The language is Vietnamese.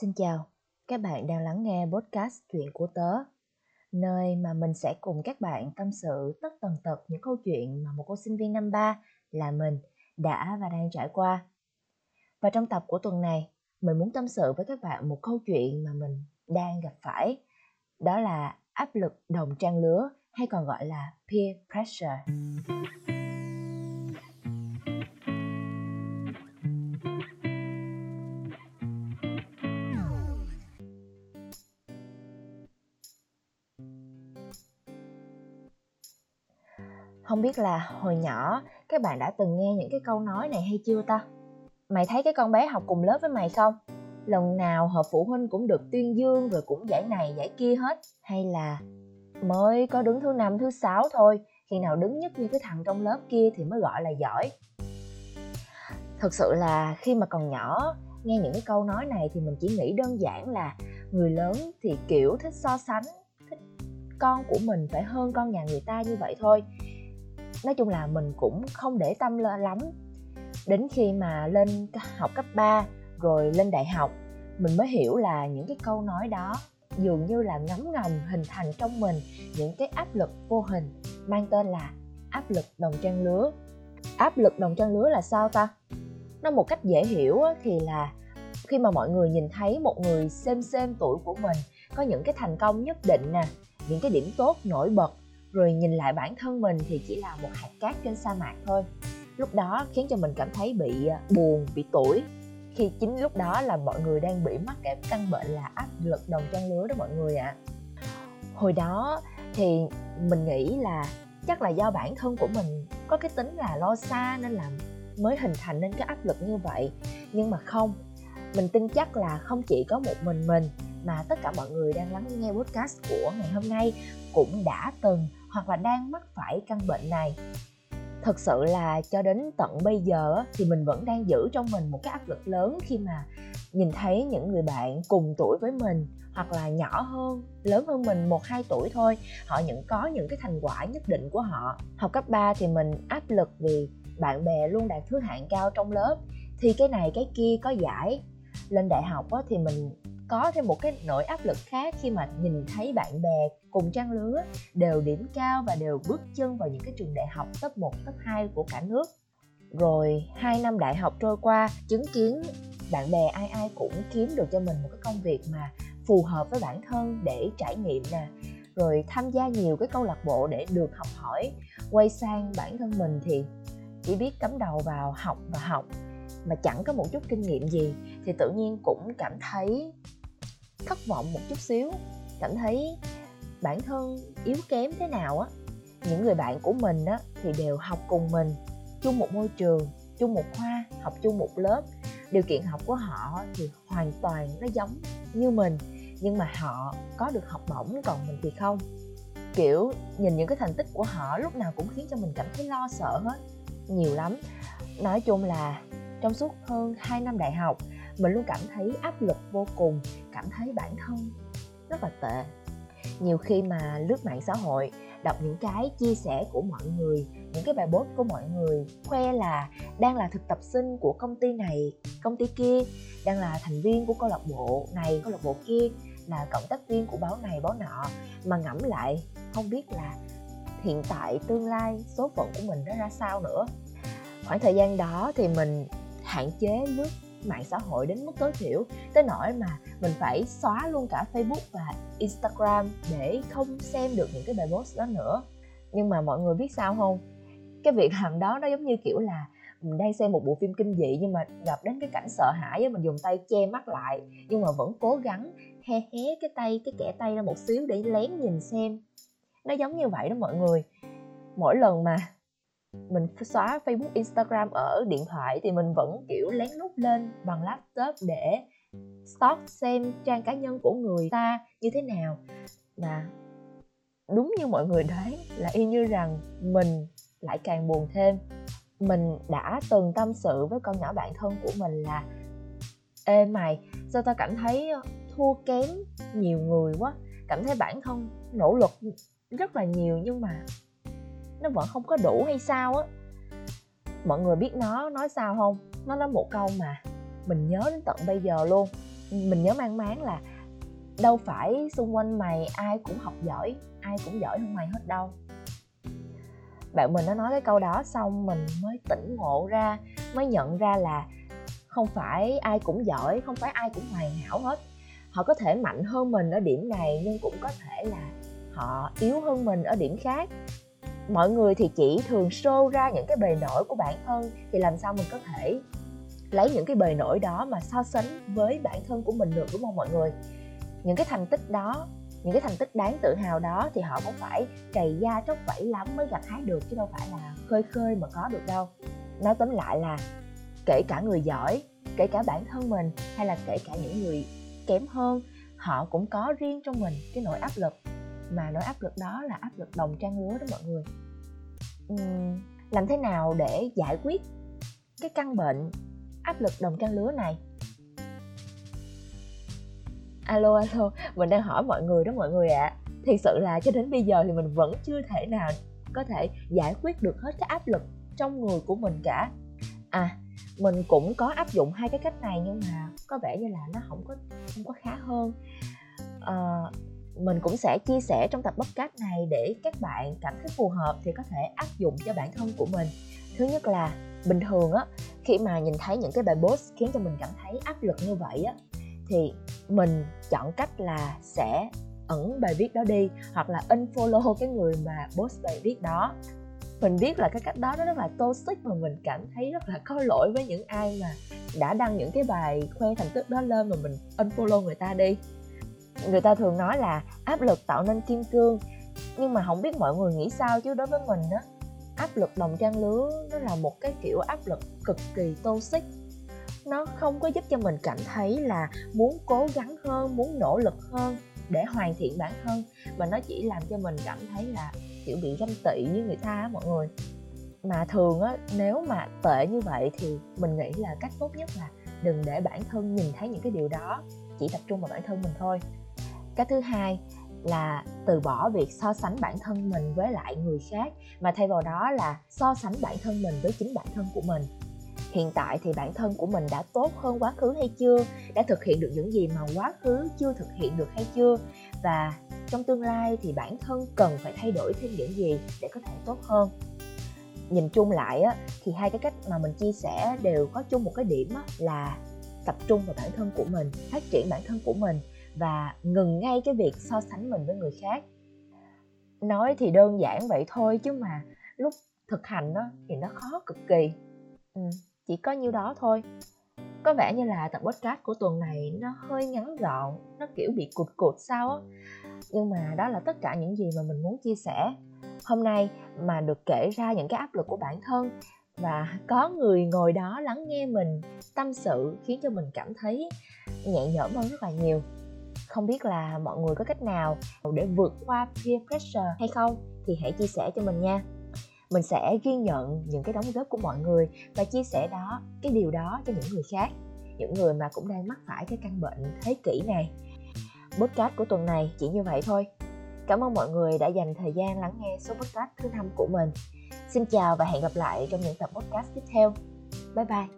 Xin chào, các bạn đang lắng nghe podcast Chuyện của tớ, nơi mà mình sẽ cùng các bạn tâm sự tất tần tật những câu chuyện mà một cô sinh viên năm ba là mình đã và đang trải qua. Và trong tập của tuần này, mình muốn tâm sự với các bạn một câu chuyện mà mình đang gặp phải, đó là áp lực đồng trang lứa hay còn gọi là peer pressure. Không biết là hồi nhỏ các bạn đã từng nghe những cái câu nói này hay chưa ta? Mày thấy cái con bé học cùng lớp với mày không? Lần nào họp phụ huynh cũng được tuyên dương rồi cũng giải này, giải kia hết Hay là mới có đứng thứ năm, thứ sáu thôi, Khi nào đứng nhất như cái thằng trong lớp kia thì mới gọi là giỏi Thật sự là khi mà còn nhỏ, nghe những cái câu nói này thì mình chỉ nghĩ đơn giản là người lớn thì kiểu thích so sánh, thích con của mình phải hơn con nhà người ta như vậy thôi nói chung là mình cũng không để tâm lắm. Đến khi mà lên học cấp 3 rồi lên đại học, mình mới hiểu là những cái câu nói đó dường như là ngấm ngầm hình thành trong mình những cái áp lực vô hình, mang tên là áp lực đồng trang lứa. Áp lực đồng trang lứa là sao ta? Nó một cách dễ hiểu thì là khi mà mọi người nhìn thấy một người xem xem tuổi của mình có những cái thành công nhất định nè, những cái điểm tốt nổi bật rồi nhìn lại bản thân mình thì chỉ là một hạt cát trên sa mạc thôi. Lúc đó khiến cho mình cảm thấy bị à, buồn, bị tuổi khi chính lúc đó là mọi người đang bị mắc cái căn bệnh là áp lực đồng trang lứa đó mọi người ạ. À. hồi đó thì mình nghĩ là chắc là do bản thân của mình có cái tính là lo xa nên là mới hình thành nên cái áp lực như vậy. Nhưng mà không, mình tin chắc là không chỉ có một mình mình mà tất cả mọi người đang lắng nghe podcast của ngày hôm nay cũng đã từng hoặc là đang mắc phải căn bệnh này. Thật sự là cho đến tận bây giờ thì mình vẫn đang giữ trong mình một cái áp lực lớn khi mà nhìn thấy những người bạn cùng tuổi với mình hoặc là nhỏ hơn, lớn hơn mình một, hai tuổi thôi. Họ những có những cái thành quả nhất định của họ. Học cấp 3 thì mình áp lực vì bạn bè luôn đạt thứ hạng cao trong lớp, thì cái này cái kia có giải. Lên đại học thì mình có thêm một cái nỗi áp lực khác khi mà nhìn thấy bạn bè cùng trang lứa đều điểm cao và đều bước chân vào những cái trường đại học top 1, top 2 của cả nước. Rồi hai năm đại học trôi qua, chứng kiến bạn bè ai ai cũng kiếm được cho mình một cái công việc mà phù hợp với bản thân để trải nghiệm nè rồi tham gia nhiều cái câu lạc bộ để được học hỏi quay sang bản thân mình thì chỉ biết cắm đầu vào học và học mà chẳng có một chút kinh nghiệm gì thì tự nhiên cũng cảm thấy thất vọng một chút xíu, cảm thấy bản thân yếu kém thế nào á, những người bạn của mình á thì đều học cùng mình, chung một môi trường, chung một khoa, học chung một lớp. Điều kiện học của họ thì hoàn toàn nó giống như mình, nhưng mà họ có được học bổng còn mình thì không. Kiểu, nhìn những cái thành tích của họ lúc nào cũng khiến cho mình cảm thấy lo sợ hết, nhiều lắm. Nói chung là trong suốt hơn 2 năm đại học mình luôn cảm thấy áp lực vô cùng, cảm thấy bản thân rất là tệ. Nhiều khi mà lướt mạng xã hội, đọc những cái chia sẻ của mọi người, những cái bài post của mọi người, khoe là đang là thực tập sinh của công ty này, công ty kia, đang là thành viên của câu lạc bộ này, câu lạc bộ kia, là cộng tác viên của báo này, báo nọ, mà ngẫm lại không biết là hiện tại tương lai số phận của mình nó ra sao nữa. Khoảng thời gian đó thì mình hạn chế lướt mạng xã hội đến mức tối thiểu, tới nỗi mà mình phải xóa luôn cả Facebook và Instagram để không xem được những cái bài post đó nữa. Nhưng mà mọi người biết sao không? Cái việc làm đó nó giống như kiểu là mình đang xem một bộ phim kinh dị nhưng mà gặp đến cái cảnh sợ hãi á, mình dùng tay che mắt lại, nhưng mà vẫn cố gắng he hé cái tay, cái kẻ tay ra một xíu để lén nhìn xem. Nó giống như vậy đó mọi người. Mỗi lần mà mình xóa Facebook, Instagram ở điện thoại thì mình vẫn kiểu lén lút lên bằng laptop để stalk xem trang cá nhân của người ta như thế nào. Và đúng như mọi người đoán là y như rằng mình lại càng buồn thêm. Mình đã từng tâm sự với con nhỏ bạn thân của mình là ê mày sao tao cảm thấy thua kém nhiều người quá? Cảm thấy bản thân nỗ lực rất là nhiều nhưng mà nó vẫn không có đủ hay sao á. Mọi người biết nó nói sao không? Nó nói một câu mà mình nhớ đến tận bây giờ luôn. Mình nhớ mang máng là đâu phải xung quanh mày ai cũng học giỏi, ai cũng giỏi hơn mày hết đâu. Bạn mình nó nói cái câu đó xong mình mới tỉnh ngộ ra, mới nhận ra là không phải ai cũng giỏi, không phải ai cũng hoàn hảo hết. Họ có thể mạnh hơn mình ở điểm này nhưng cũng có thể là họ yếu hơn mình ở điểm khác mọi người thì chỉ thường show ra những cái bề nổi của bản thân thì làm sao mình có thể lấy những cái bề nổi đó mà so sánh với bản thân của mình được, đúng không mọi người? Những cái thành tích đó, những cái thành tích đáng tự hào đó thì họ cũng phải cày da tróc vẫy lắm mới gặt hái được, chứ đâu phải là khơi khơi mà có được đâu. Nói tóm lại là kể cả người giỏi, kể cả bản thân mình hay là kể cả những người kém hơn, họ cũng có riêng trong mình cái nỗi áp lực mà nỗi áp lực đó là áp lực đồng trang lứa đó mọi người. Uhm, làm thế nào để giải quyết cái căn bệnh áp lực đồng trang lứa này? Alo alo mình đang hỏi mọi người đó mọi người ạ. À. thật sự là cho đến bây giờ thì mình vẫn chưa thể nào có thể giải quyết được hết cái áp lực trong người của mình cả. À mình cũng có áp dụng hai cái cách này nhưng mà có vẻ như là nó không có không có khá hơn. À, mình cũng sẽ chia sẻ trong tập podcast này để các bạn cảm thấy phù hợp thì có thể áp dụng cho bản thân của mình. Thứ nhất là bình thường á, khi mà nhìn thấy những cái bài post khiến cho mình cảm thấy áp lực như vậy á, thì mình chọn cách là sẽ ẩn bài viết đó đi hoặc là unfollow cái người mà post bài viết đó. Mình biết là cái cách đó nó rất là toxic và mình cảm thấy rất là có lỗi với những ai mà đã đăng những cái bài khoe thành tích đó lên mà mình unfollow người ta đi người ta thường nói là áp lực tạo nên kim cương. Nhưng mà không biết mọi người nghĩ sao chứ đối với mình á, áp lực đồng trang lứa nó là một cái kiểu áp lực cực kỳ toxic. Nó không có giúp cho mình cảm thấy là muốn cố gắng hơn, muốn nỗ lực hơn để hoàn thiện bản thân. Mà nó chỉ làm cho mình cảm thấy là, kiểu, bị ganh tị với người ta á mọi người. Mà thường á, nếu mà tệ như vậy thì mình nghĩ là cách tốt nhất là đừng để bản thân nhìn thấy những cái điều đó. Chỉ tập trung vào bản thân mình thôi cái thứ hai là từ bỏ việc so sánh bản thân mình với lại người khác mà thay vào đó là so sánh bản thân mình với chính bản thân của mình. Hiện tại thì bản thân của mình đã tốt hơn quá khứ hay chưa? Đã thực hiện được những gì mà quá khứ chưa thực hiện được hay chưa? Và trong tương lai thì bản thân cần phải thay đổi thêm những gì để có thể tốt hơn? Nhìn chung lại á, thì hai cái cách mà mình chia sẻ đều có chung một cái điểm á, là tập trung vào bản thân của mình phát triển bản thân của mình và ngừng ngay cái việc so sánh mình với người khác. Nói thì đơn giản vậy thôi chứ mà lúc thực hành đó thì nó khó cực kỳ. Ừ, chỉ có nhiêu đó thôi. Có vẻ như là tập podcast của tuần này nó hơi ngắn gọn nó kiểu bị cụt cụt sao á. Nhưng mà đó là tất cả những gì mà mình muốn chia sẻ. Hôm nay mà được kể ra những cái áp lực của bản thân và có người ngồi đó lắng nghe mình tâm sự khiến cho mình cảm thấy nhẹ nhõm hơn rất là nhiều không biết là mọi người có cách nào để vượt qua peer pressure hay không, thì hãy chia sẻ cho mình nha. Mình sẽ ghi nhận những cái đóng góp của mọi người và chia sẻ đó, cái điều đó cho những người khác, những người mà cũng đang mắc phải cái căn bệnh thế kỷ này. Podcast của tuần này chỉ như vậy thôi. Cảm ơn mọi người đã dành thời gian lắng nghe số podcast thứ năm của mình. Xin chào và hẹn gặp lại trong những tập podcast tiếp theo. Bye bye.